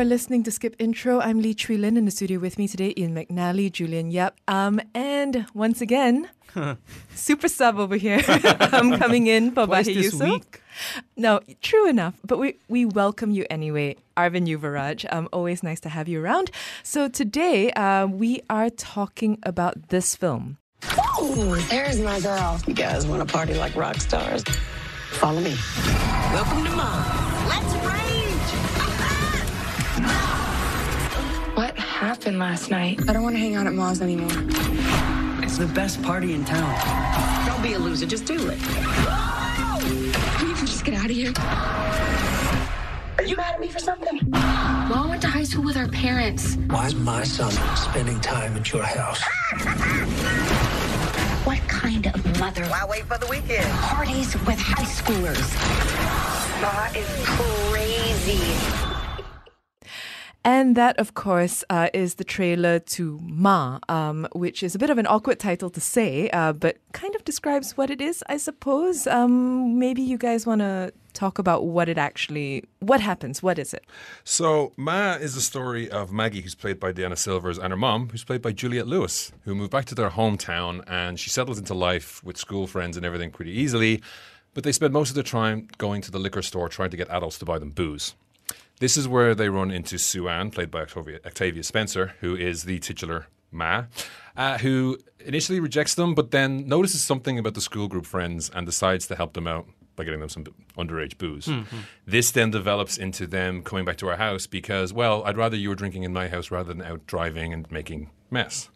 Hello, you are listening to Skip Intro. I'm Lee Chui Lin in the studio with me today, Ian McNally, Julian Yap. Um, and once again, super sub over here. I'm coming in for Twice Bahi this Yusuf. week. No, true enough. But we, we welcome you anyway, Arvindh Yuvaraj. Um, always nice to have you around. So today uh, we are talking about this film. Ooh, there's my girl. You guys want to party like rock stars? Follow me. Welcome to mom. Let's rage! Happened last night? I don't want to hang out at Ma's anymore. It's the best party in town. Don't be a loser. Just do it. Can you just get out of here? Are you mad at me for something? Ma went to high school with our parents. Why is my son spending time at your house? What kind of mother Why wait for the weekend? parties with high schoolers? Ma is crazy. And that, of course, uh, is the trailer to Ma, um, which is a bit of an awkward title to say, uh, but kind of describes what it is, I suppose. Um, maybe you guys want to talk about what it actually, what happens, what is it? So, Ma is the story of Maggie, who's played by Diana Silvers, and her mom, who's played by Juliette Lewis, who moved back to their hometown and she settles into life with school friends and everything pretty easily. But they spend most of their time going to the liquor store trying to get adults to buy them booze. This is where they run into Sue Ann, played by Octavia, Octavia Spencer, who is the titular Ma, uh, who initially rejects them, but then notices something about the school group friends and decides to help them out by getting them some underage booze. This then develops into them coming back to our house because, well, I'd rather you were drinking in my house rather than out driving and making mess.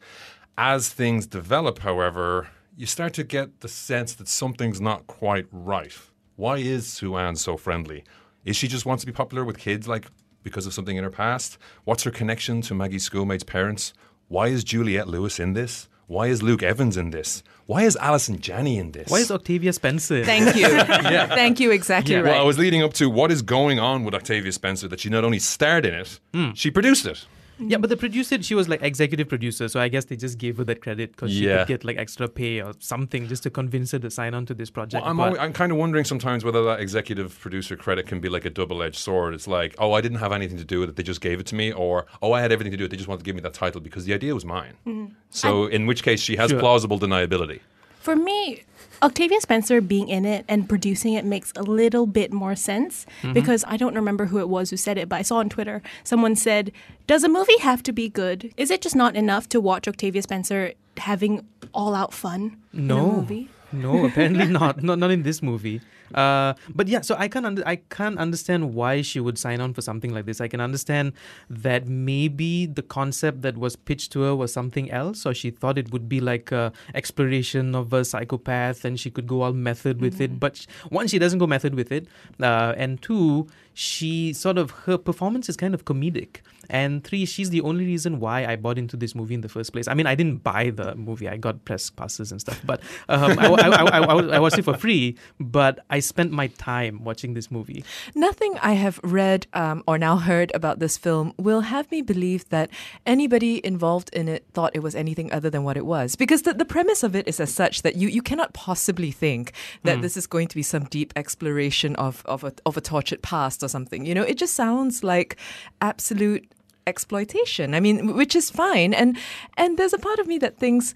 As things develop, however, you start to get the sense that something's not quite right. Why is Sue Ann so friendly? Is she just wants to be popular with kids, like because of something in her past? What's her connection to Maggie's schoolmates' parents? Why is Juliette Lewis in this? Why is Luke Evans in this? Why is Allison Janney in this? Why is Octavia Spencer? Thank you. yeah. Thank you, exactly Yeah. right. Well, I was leading up to what is going on with Octavia Spencer that she not only starred in it, hmm. she produced it. Mm-hmm. Yeah, but the producer, she was like executive producer, so I guess they just gave her that credit because she Yeah. could get like extra pay or something just to convince her to sign on to this project. Well, I'm, But- always, I'm kind of wondering sometimes whether that executive producer credit can be like a double edged sword. It's like, oh, I didn't have anything to do with it. They just gave it to me. Or, oh, I had everything to do with it. They just wanted to give me that title because the idea was mine. Mm-hmm. So, in which case, she has Sure. plausible deniability. For me, Octavia Spencer being in it and producing it makes a little bit more sense mm-hmm. because I don't remember who it was who said it, but I saw on Twitter someone said, Does a movie have to be good? Is it just not enough to watch Octavia Spencer having all out fun in a no, movie? no, apparently not. Not not in this movie. Uh, but yeah, so I can under, I can't understand why she would sign on for something like this. I can understand that maybe the concept that was pitched to her was something else, or she thought it would be like a exploration of a psychopath, and she could go all method with it. But sh- one, she doesn't go method with it, uh, and two, she sort of her performance is kind of comedic. And three, she's the only reason why I bought into this movie in the first place. I mean, I didn't buy the movie; I got press passes and stuff. But um, I, I, I, I, I watched it for free. But I spent my time watching this movie. Nothing I have read um, or now heard about this film will have me believe that anybody involved in it thought it was anything other than what it was. Because the, the premise of it is as such that you, you cannot possibly think that this is going to be some deep exploration of, of, a, of a tortured past or something. You know, it just sounds like absolute exploitation. I mean, which is fine. And and there's a part of me that thinks,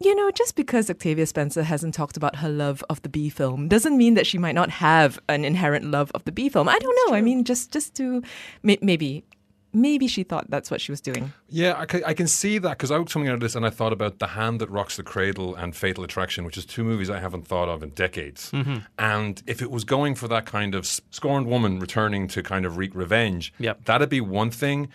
you know, just because Octavia Spencer hasn't talked about her love of the B film doesn't mean that she might not have an inherent love of the B film. I don't know. I mean, just just to may- maybe maybe she thought that's what she was doing. Yeah, I ca- I can see that because I was coming out of this and I thought about The Hand That Rocks the Cradle and Fatal Attraction, which is two movies I haven't thought of in decades. Mm-hmm. And if it was going for that kind of scorned woman returning to kind of wreak revenge, Yep. that'd be one thing.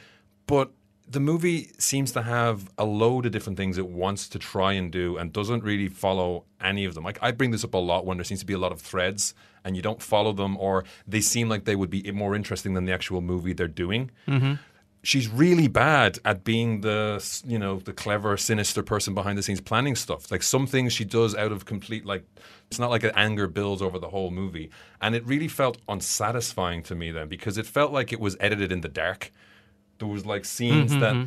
But the movie seems to have a load of different things it wants to try and do and doesn't really follow any of them. Like I bring this up a lot when there seems to be a lot of threads and you don't follow them or they seem like they would be more interesting than the actual movie they're doing. Mm-hmm. She's really bad at being the you know the clever sinister person behind the scenes planning stuff. Like some things she does out of complete like it's not like an anger builds over the whole movie. And it really felt unsatisfying to me then because it felt like it was edited in the dark was like scenes mm-hmm, that mm-hmm.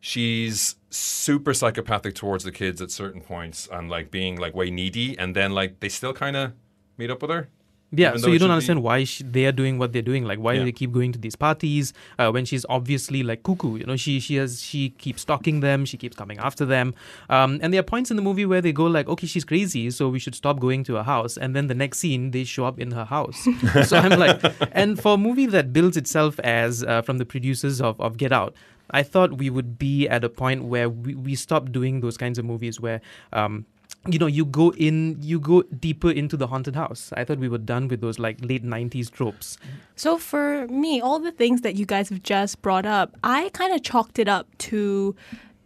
she's super psychopathic towards the kids at certain points and like being like way needy and then like they still kind of meet up with her Yeah, so you don't understand be- why sh they are doing what they're doing. Like, why Yeah. do they keep going to these parties uh, when she's obviously like cuckoo? You know, she she has she keeps stalking them. She keeps coming after them. Um, and there are points in the movie where they go like, okay, she's crazy, so we should stop going to her house. And then the next scene, they show up in her house. so I'm like, and for a movie that builds itself as uh, from the producers of of Get Out. I thought we would be at a point where we, we stop doing those kinds of movies where um, you know you go in you go deeper into the haunted house i thought we were done with those like late 90s tropes So for me, all the things that you guys have just brought up, I kind of chalked it up to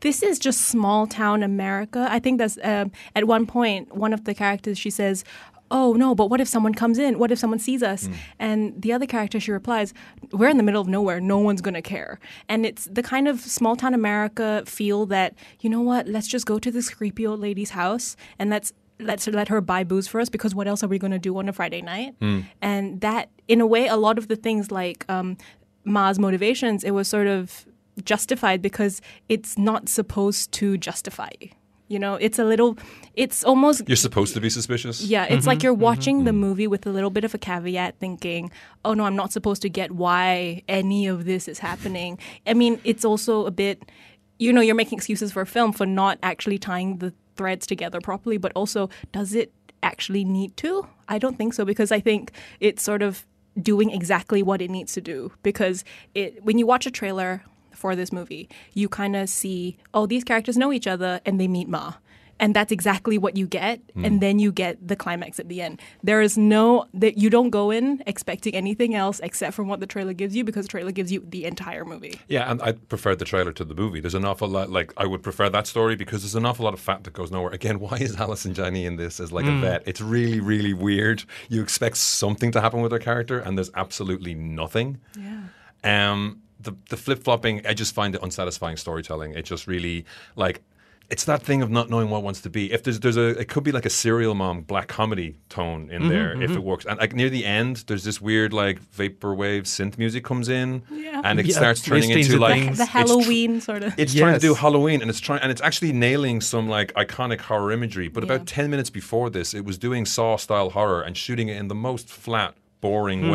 this is just small town America. I think that's um, at one point one of the characters she says. Oh no, but what if someone comes in? What if someone sees us? And the other character she replies, We're in the middle of nowhere, no one's gonna care. And it's the kind of small town America feel that, you know what, let's just go to this creepy old lady's house and let's let's let her buy booze for us because what else are we going to do on a Friday night? And that, in a way, a lot of the things like um, Ma's motivations, it was sort of justified because it's not supposed to justify. You know, it's a little, it's almost You're supposed to be suspicious. yeah, it's like mm-hmm. you're watching the mm-hmm. movie with a little bit of a caveat thinking, oh no, I'm not supposed to get why any of this is happening. I mean, it's also a bit, you know, you're making excuses for a film for not actually tying the threads together properly, but also, does it actually need to? I don't think so because I think it's sort of doing exactly what it needs to do because it when you watch a trailer for this movie, you kind of see, oh, these characters know each other and they meet Ma. And that's exactly what you get, and then you get the climax at the end. There is no that you don't go in expecting anything else except from what the trailer gives you, because the trailer gives you the entire movie. Yeah, and I preferred the trailer to the movie. There's an awful lot, like, I would prefer that story because there's an awful lot of fat that goes nowhere. Again, why is Allison Janney in this as like a vet? It's really, really weird. You expect something to happen with her character, and there's absolutely nothing. Yeah. Um, the the flip flopping, I just find it unsatisfying storytelling. It just really like. It's that thing of not knowing what wants to be. If there's there's a it could be like a serial mom black comedy tone in mm-hmm, there if mm-hmm. it works. And like near the end, there's this weird like vaporwave synth music comes in, Yeah. and it Yeah, starts turning into like Things. The it's tr- Halloween sort of. it's trying to do Halloween, and it's trying, and it's actually nailing some like iconic horror imagery. But Yeah. about ten minutes before this, it was doing Saw style horror and shooting it in the most flat, boring Mm-hmm,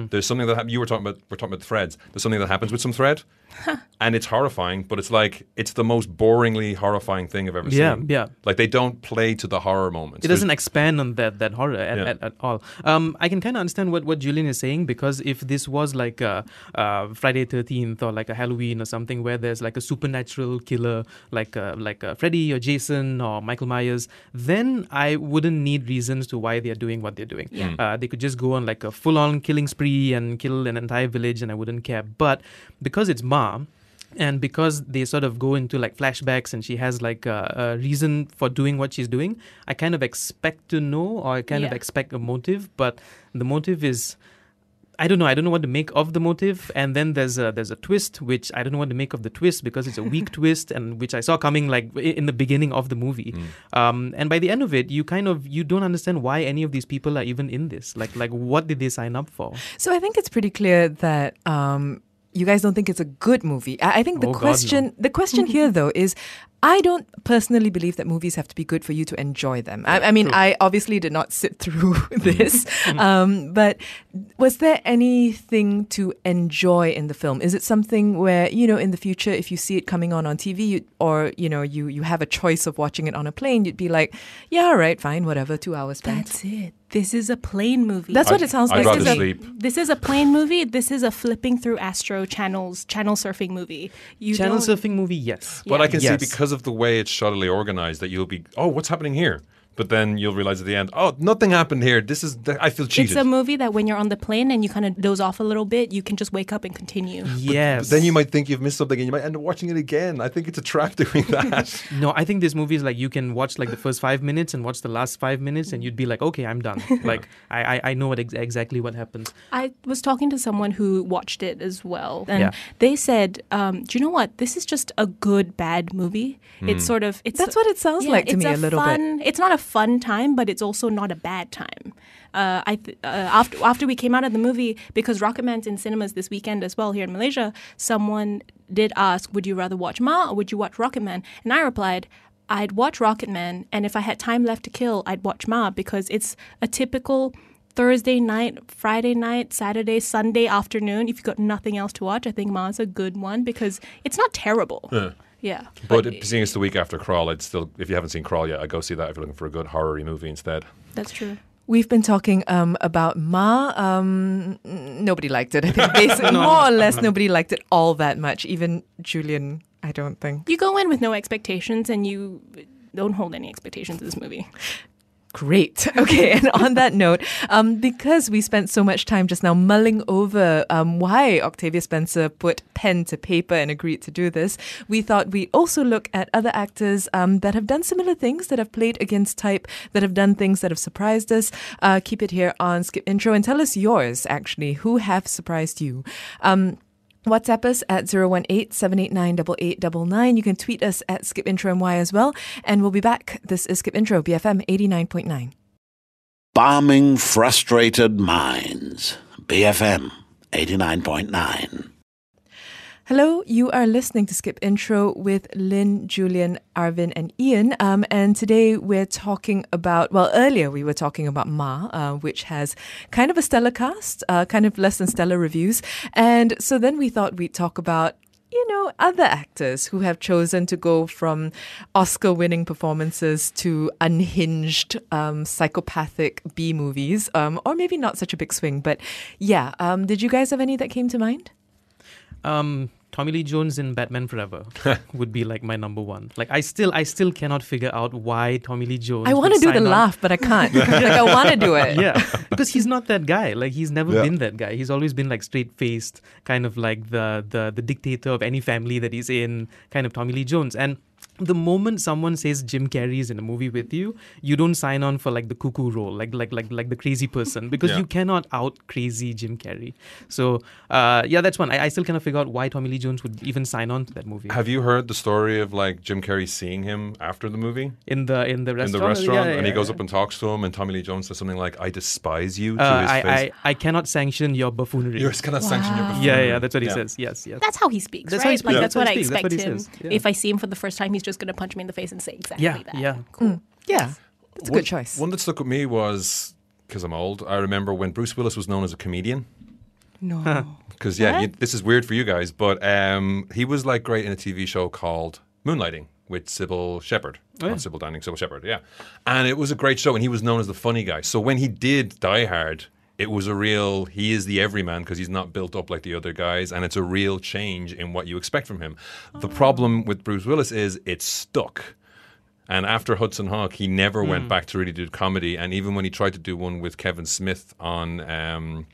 way. There's something that hap- you were talking about. We're talking about threads. There's something that happens with some thread, and it's horrifying. But it's like it's the most boringly horrifying thing I've ever Yeah, seen. yeah. yeah. Like they don't play to the horror moments. it doesn't expand on that that horror at, Yeah. at, at all. Um, I can kind of understand what, what Julian is saying because if this was like a, uh Friday Thirteenth or like a Halloween or something where there's like a supernatural killer like uh, like uh, Freddy or Jason or Michael Myers, then I wouldn't need reasons to why they're doing what they're doing. Yeah. Uh, they could just go on like a full on killing spree and kill an entire village, and I wouldn't care. But because it's mom and because they sort of go into like flashbacks and she has like a, a reason for doing what she's doing i kind of expect to know or i kind of expect a motive but the motive is I don't know. I don't know what to make of the motive, and then there's a there's a twist which I don't know what to make of the twist because it's a weak twist, and which I saw coming like in the beginning of the movie. Um, and by the end of it, you kind of you don't understand why any of these people are even in this. Like like what did they sign up for? So I think it's pretty clear that um, you guys don't think it's a good movie. I, I think the Oh, God, question the question here though is I don't personally believe that movies have to be good for you to enjoy them. I, I mean, I obviously did not sit through this, um, but was there anything to enjoy in the film? Is it something where you know in the future, if you see it coming on on TV, you, or you know you you have a choice of watching it on a plane, you'd be like, yeah, all right, fine, whatever, two hours spent. That's it. This is a plane movie. That's what I'd- it sounds I'd like. rather This is a- sleep. This is a plane movie. This is a flipping through Astro channels, channel surfing movie. You Channel don't- surfing movie, yes. But I can Yes. see because of the way it's shoddily organized that you'll be, oh, what's happening here? But then you'll realize at the end, oh, nothing happened here. This is, the, I feel cheated. It's a movie that when you're on the plane and you kind of doze off a little bit, you can just wake up and continue. Yes. But then you might think you've missed something and you might end up watching it again. I think it's a trap doing that. No, I think this movie is like you can watch like the first five minutes and watch the last five minutes, and you'd be like, okay, I'm done. like I, I, I know what ex- exactly what happens. I was talking to someone who watched it as well, and Yeah. they said, um, "Do you know what? This is just a good bad movie. It's sort of it's That's what it sounds yeah, like to me a little bit. It's not a fun time, but it's also not a bad time. Uh, I th- uh, after after we came out of the movie because Rocketman's in cinemas this weekend as well here in Malaysia. Someone did ask, "Would you rather watch Ma or would you watch Rocketman?" And I replied. I'd watch Rocketman, and if I had time left to kill, I'd watch Ma because it's a typical Thursday night, Friday night, Saturday, Sunday afternoon, if you've got nothing else to watch, I think Ma's a good one because it's not terrible. Yeah. But it, seeing it's the week after Crawl, I'd still, if you haven't seen Crawl yet, I'd go see that if you're looking for a good horror movie instead. That's true. We've been talking um, about Ma. Um, nobody liked it. I think basically, more or less, nobody liked it all that much. Even Julian, I don't think. You go in with no expectations and you don't hold any expectations of this movie. Great. Okay. And on that note, um, because we spent so much time just now mulling over um, why Octavia Spencer put pen to paper and agreed to do this, we thought we'd also look at other actors um, that have done similar things, that have played against type, that have done things that have surprised us. Uh, keep it here on Skip Intro and tell us yours, actually. Who have surprised you? Um, WhatsApp us at 018-789-8899. You can tweet us at SkipIntroMY as well. And we'll be back. This is Skip Intro, BFM 89.9. Bombing frustrated minds. BFM 89.9. Hello, you are listening to Skip Intro with Lynn, Julian, Arvindh, and Ian. Um, and today we're talking about, well, earlier we were talking about Ma, uh, which has kind of a stellar cast, uh, kind of less than stellar reviews. And so then we thought we'd talk about you know, other actors who have chosen to go from Oscar winning performances to unhinged, um, psychopathic B movies, um, or maybe not such a big swing. But yeah, um, did you guys have any that came to mind? Um, Tommy Lee Jones in Batman Forever would be like my number one. Like I still, I still cannot figure out why Tommy Lee Jones. I want to do the sign on- laugh, but I can't. like I want to do it. yeah, because he's not that guy. Like he's never Yeah. been that guy. He's always been like straight faced, kind of like the the the dictator of any family that he's in, kind of Tommy Lee Jones. And the moment someone says Jim Carrey is in a movie with you, you don't sign on for like the cuckoo role, like like like like the crazy person, because Yeah. you cannot out crazy Jim Carrey. So uh, yeah, that's one. I, I still cannot figure out why Tommy Lee Jones would even sign on to that movie. Have you heard the story of like Jim Carrey seeing him after the movie? in the in the In restaurant, the restaurant, Yeah, and he goes yeah. up and talks to him, and Tommy Lee Jones says something like, "I despise you" to Uh, his I, face. I, I cannot sanction your buffoonery. You're gonna sanction your buffoonery. yeah, yeah, that's what he Yeah. says. Yes, yes. That's how he speaks, That's right? how he speaks. Like Yeah. that's what I That's what he expect him. That's what he says. Yeah. If I see him for the first time, he's just going to punch me in the face and say exactly yeah, that. yeah. Cool. Yeah, it's a one, good choice. One that stuck with me was because I'm old. I remember when Bruce Willis was known as a comedian. No. Because yeah, you, this is weird for you guys, but um, he was like great in a TV show called Moonlighting with Cybill Shepherd. Oh, yeah. Not Sybil Downing, Cybill Shepherd, yeah. And it was a great show, and he was known as the funny guy. So when he did Die Hard, it was a real, he is the everyman because he's not built up like the other guys, and it's a real change in what you expect from him. The problem with Bruce Willis is it's stuck. And after Hudson Hawk, he never went back to really do comedy. And even when he tried to do one with Kevin Smith on, um,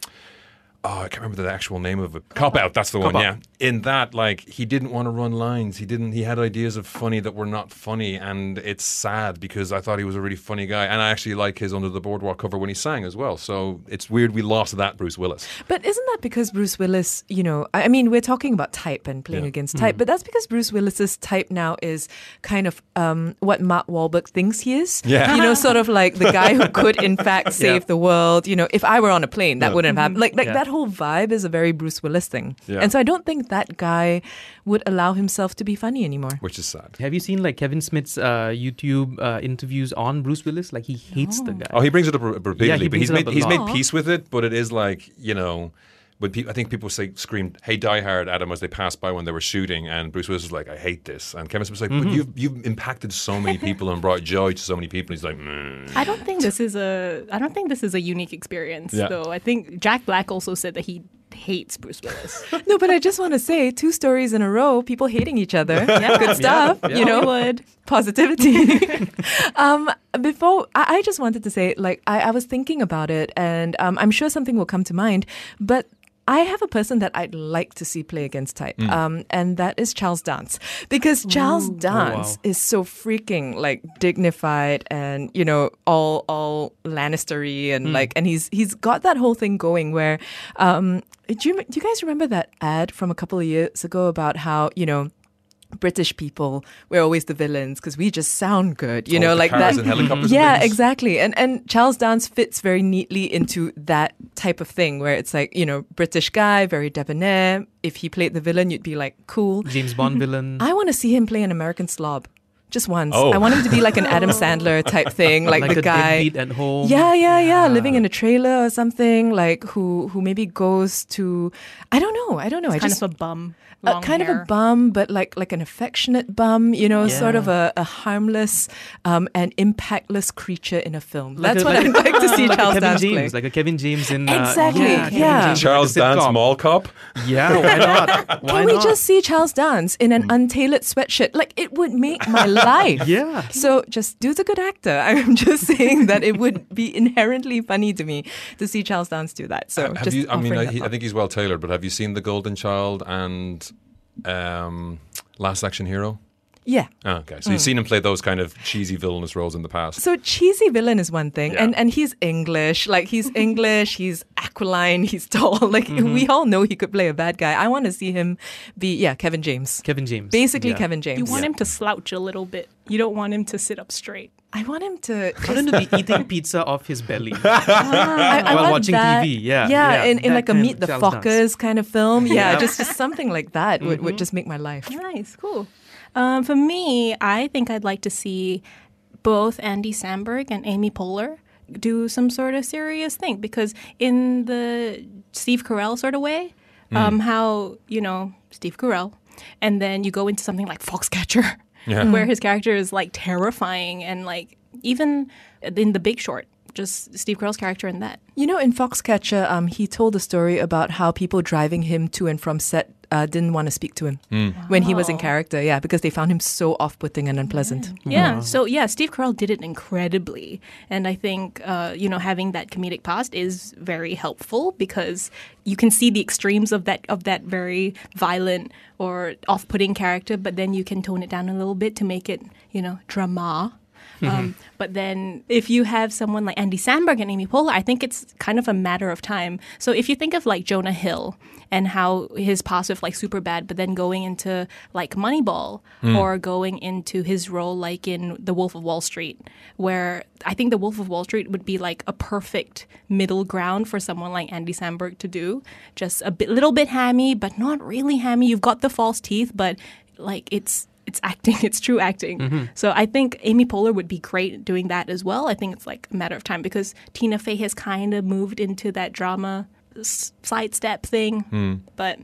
oh, I can't remember the actual name of it. Cop Out, that's the one. Out. Yeah. In that, like, he didn't want to run lines. He didn't. He had ideas of funny that were not funny, and it's sad because I thought he was a really funny guy, and I actually like his Under the Boardwalk cover when he sang as well. So it's weird we lost that Bruce Willis. But isn't that because Bruce Willis, you know, I I mean, we're talking about type and playing Yeah. against type, but that's because Bruce Willis's type now is kind of um, what Mark Wahlberg thinks he is. Yeah. You know, sort of like the guy who could, in fact, save Yeah. the world. You know, if I were on a plane, that Yeah. wouldn't have happened. Like, like Yeah. that whole vibe is a very Bruce Willis thing. Yeah. And so I don't think that guy would allow himself to be funny anymore. Which is sad. Have you seen like Kevin Smith's uh, YouTube uh, interviews on Bruce Willis? Like he hates the guy. Oh, he brings it up repeatedly, Yeah, he but he's made up he's made peace with it. But it is like you know, when pe- I think people say screamed "Hey, Die Hard" at him as they passed by when they were shooting, and Bruce Willis was like, "I hate this," and Kevin Smith was like, Mm-hmm. "But you've you've impacted so many people and brought joy to so many people." He's like, mm. I don't think this is a. I don't think this is a unique experience, Yeah. though. I think Jack Black also said that he hates Bruce Willis. No, but I just want to say two stories in a row, people hating each other. Yeah, good stuff. Yeah. You know, Hollywood. positivity. um, before, I, I just wanted to say, like, I, I was thinking about it, and um, I'm sure something will come to mind, but. I have a person that I'd like to see play against type, um, and that is Charles Dance. Because Charles Dance wow. is so freaking like dignified and you know all all Lannistery and like, and he's he's got that whole thing going where, um, do you do you guys remember that ad from a couple of years ago about how you know British people, we're always the villains because we just sound good, you Oh, know, like that. yeah, exactly. And and Charles Dance fits very neatly into that type of thing where it's like you know British guy, very debonair. If he played the villain, you'd be like cool. James Bond villain. I want to see him play an American slob. Just once. Oh. I want him to be like an Adam Sandler type thing, like, Like the a guy. at home. Yeah, yeah, yeah, living in a trailer or something, like who who maybe goes to I don't know, I don't know. I kind just of a bum. long kind of a bum, but like like an affectionate bum, you know, sort of a, a harmless um, and impactless creature in a film. Like That's a- what like I'd like to see like Charles a Kevin Dance James, play. like a Kevin James in uh, Exactly, Kevin yeah. James Charles Dance sitcom. Mall Cop. Yeah, why not? Why Can we just see Charles Dance in an untailored sweatshirt? Like it would make my life. Yeah. So just do the good actor. I'm just saying that it would be inherently funny to me to see Charles Dance do that. So have just you? I mean, offering I, he, I think he's well tailored. But have you seen The Golden Child and um, Last Action Hero? Yeah. Oh, okay, so you've seen him play those kind of cheesy villainous roles in the past. So cheesy villain is one thing, Yeah. and and he's English. Like he's English, he's aquiline, he's tall. Like mm-hmm. we all know he could play a bad guy. I want to see him be yeah Kevin James, Kevin James. basically Yeah. Kevin James. You want him to slouch a little bit. You don't want him to sit up straight. I want him to. I want him to be eating pizza off his belly. Ah, I, I While watching that. TV, yeah, yeah, yeah, in, in like a Meet the Charles Fockers kind of film. Yeah, Yeah. just just something like that would, would mm-hmm. just make my life. Nice, cool. Um, for me, I think I'd like to see both Andy Samberg and Amy Poehler do some sort of serious thing because in the Steve Carell sort of way, um, how you know Steve Carell, and then you go into something like Foxcatcher, Yeah. where his character is like terrifying and like even in The Big Short, just Steve Carell's character in that. You know, in Foxcatcher, um, he told a story about how people driving him to and from set uh, didn't want to speak to him when he was in character. Yeah, because they found him so off-putting and unpleasant. Yeah. So yeah, Steve Carell did it incredibly, and I think uh, you know having that comedic past is very helpful because you can see the extremes of that of that very violent or off-putting character, but then you can tone it down a little bit to make it you know drama. Um, but then, if you have someone like Andy Samberg and Amy Poehler, I think it's kind of a matter of time. So if you think of like Jonah Hill and how his past with like super bad, but then going into like Moneyball or going into his role like in The Wolf of Wall Street, where I think The Wolf of Wall Street would be like a perfect middle ground for someone like Andy Samberg to do. Just a bit, little bit hammy, but not really hammy. You've got the false teeth, but like it's it's acting, it's true acting. Mm-hmm. So I think Amy Poehler would be great doing that as well. I think it's like a matter of time because Tina Fey has kind of moved into that drama s- sidestep thing, hmm. but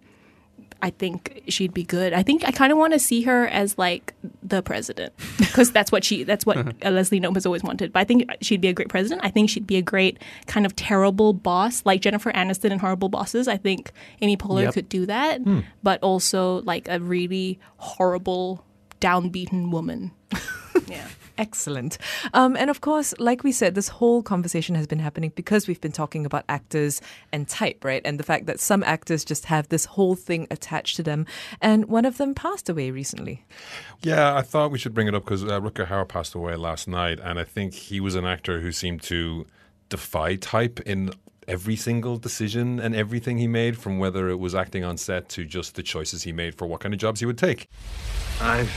I think she'd be good. I think I kind of want to see her as like the president because that's what she that's what uh, Leslie Knope has always wanted. But I think she'd be a great president. I think she'd be a great kind of terrible boss like Jennifer Aniston in Horrible Bosses. I think Amy Poehler Yep. could do that, hmm. but also like a really horrible downbeaten woman. yeah. Excellent. Um, and of course, like we said, this whole conversation has been happening because we've been talking about actors and type, right? And the fact that some actors just have this whole thing attached to them. And one of them passed away recently. Yeah, I thought we should bring it up because uh, Rutger Hauer passed away last night, and I think he was an actor who seemed to defy type in every single decision and everything he made, from whether it was acting on set to just the choices he made for what kind of jobs he would take. I've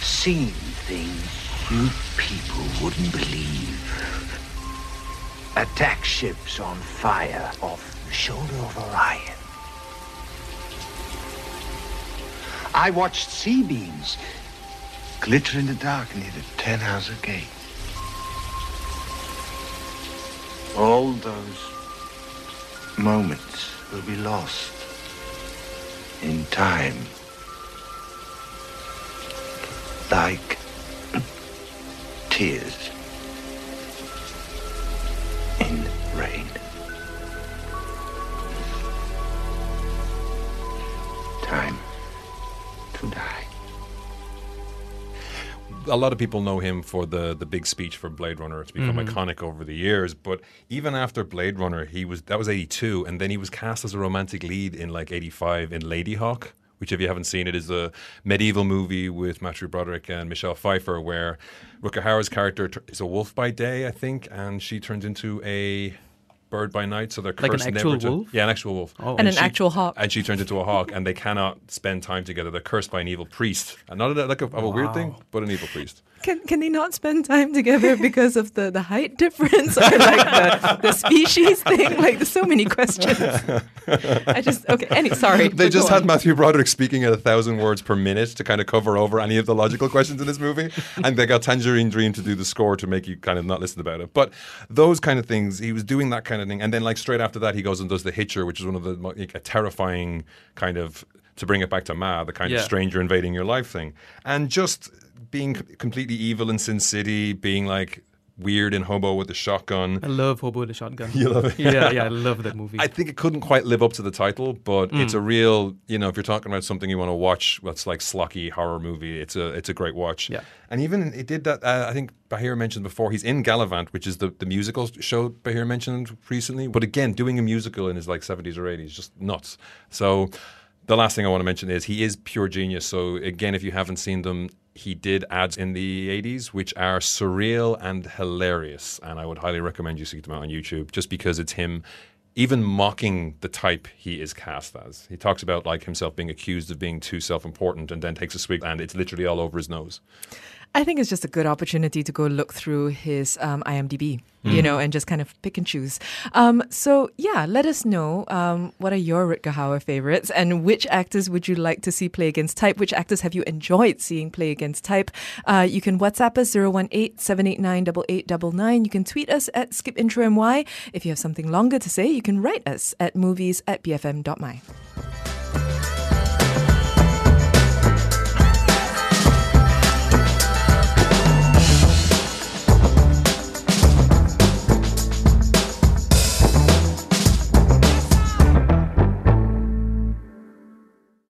seen things you people wouldn't believe. Attack ships on fire off the shoulder of Orion. I watched C-beams glitter in the dark near the Tannhäuser Gate. All those moments will be lost in time. Like tears a lot of people know him for the the big speech for Blade Runner. It's become mm-hmm. iconic over the years. But even after Blade Runner, he was that was eighty two, and then he was cast as a romantic lead in like eighty five in Ladyhawke. Which, if you haven't seen it, is a medieval movie with Matthew Broderick and Michelle Pfeiffer, where Rutger Hauer's character is a wolf by day, I think, and she turns into a bird by night. So they're Like an cursed actual never to. Yeah, an actual wolf. Oh. And an she- actual hawk. and she turns into a hawk, and they cannot spend time together. They're cursed by an evil priest, and not a, like a, of a weird thing, but an evil priest. Can can they not spend time together because of the, the height difference or like the, the species thing? Like there's so many questions. I just okay. Any sorry. They just had on. Matthew Broderick speaking at a thousand words per minute to kind of cover over any of the logical questions in this movie, and they got Tangerine Dream to do the score to make you kind of not listen about it. But those kind of things, he was doing that kind of thing, and then like straight after that, he goes and does the Hitcher, which is one of the like, a terrifying kind of to bring it back to Ma, the kind Yeah. of stranger invading your life thing, and just being completely evil in Sin City, being like weird in Hobo with the shotgun. I love Hobo with a Shotgun. You love it? Yeah, yeah, I love that movie. I think it couldn't quite live up to the title, but it's a Mm. real, you know, if you're talking about something you want to watch, that's like schlocky horror movie, it's a it's a great watch. Yeah. And even it did that. Uh, I think Bahir mentioned before. He's in Galavant, which is the the musical show Bahir mentioned recently. But again, doing a musical in his like 70s or 80s, just nuts. So. The last thing I want to mention is he is pure genius. So again, if you haven't seen them, he did ads in the 80s which are surreal and hilarious. And i would highly recommend you seek them out on youtube just because it's him even mocking the type he is cast as. He talks about like himself being accused of being too self-important and then takes a swig and it's literally all over his nose I think it's just a good opportunity to go look through his um, IMDb, you know, and just kind of pick and choose. Um, so, yeah, let us know um, what are your Rutger Hauer favorites and which actors would you like to see play against type? Which actors have you enjoyed seeing play against type? Uh, you can WhatsApp us 018 789 8899. You can tweet us at skipintromy. If you have something longer to say, you can write us at movies at bfm.my.